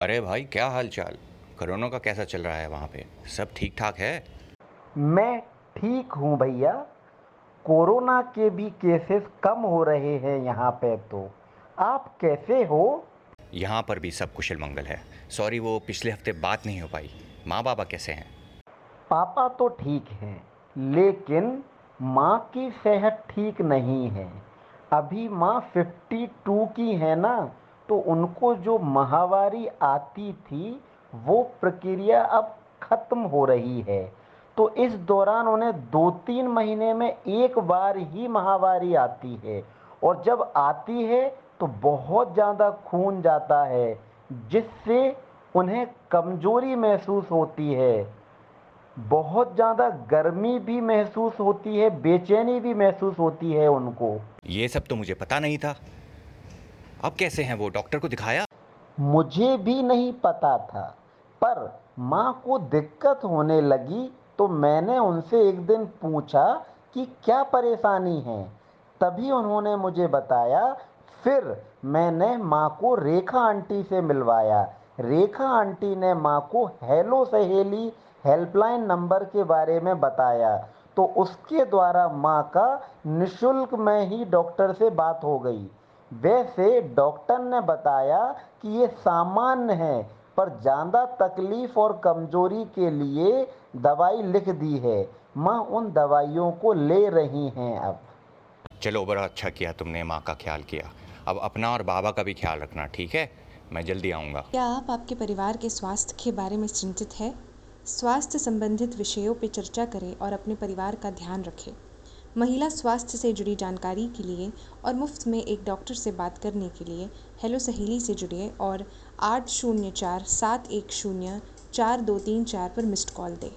अरे भाई क्या हाल चाल कोरोना का कैसा चल रहा है वहाँ पे? सब ठीक ठाक है? मैं ठीक हूँ भैया। कोरोना के भी केसेस कम हो रहे हैं यहाँ पे तो। आप कैसे हो? यहाँ पर भी सब कुशल मंगल है। सॉरी वो पिछले हफ़्ते बात नहीं हो पाई। माँ बाबा कैसे हैं? पापा तो ठीक हैं लेकिन माँ की सेहत ठीक नहीं है। अभी माँ 52 की है ना तो उनको जो महावारी आती थी, वो प्रक्रिया अब ख़त्म हो रही है। तो इस दौरान उन्हें दो तीन महीने में एक बार ही महावारी आती है। और जब आती है तो बहुत ज़्यादा खून जाता है, जिससे उन्हें कमज़ोरी महसूस होती है। बहुत ज़्यादा गर्मी भी महसूस होती है, बेचैनी भी महसूस होती है उनको। ये सब तो मुझे पता नहीं था। अब कैसे हैं वो? डॉक्टर को दिखाया? मुझे भी नहीं पता था, पर माँ को दिक्कत होने लगी तो मैंने उनसे एक दिन पूछा कि क्या परेशानी है। तभी उन्होंने मुझे बताया, फिर मैंने माँ को रेखा आंटी से मिलवाया। रेखा आंटी ने माँ को हेलो सहेली हेल्पलाइन नंबर के बारे में बताया तो उसके द्वारा माँ का निशुल्क में ही डॉक्टर से बात हो गई। वैसे डॉक्टर ने बताया कि ये सामान्य है पर ज़्यादा तकलीफ़ और कमज़ोरी के लिए दवाई लिख दी है। माँ उन दवाइयों को ले रही हैं अब। चलो बड़ा अच्छा किया तुमने माँ का ख्याल किया। अब अपना और बाबा का भी ख्याल रखना ठीक है? मैं जल्दी आऊँगा। क्या आप आपके परिवार के स्वास्थ्य के बारे में चिंतित है? स्वास्थ्य संबंधित विषयों पर चर्चा करें और अपने परिवार का ध्यान रखें। महिला स्वास्थ्य से जुड़ी जानकारी के लिए और मुफ़्त में एक डॉक्टर से बात करने के लिए हेलो सहेली से जुड़िए और आठ शून्य चार सात एक शून्य चार दो तीन चार पर मिस्ड कॉल दें।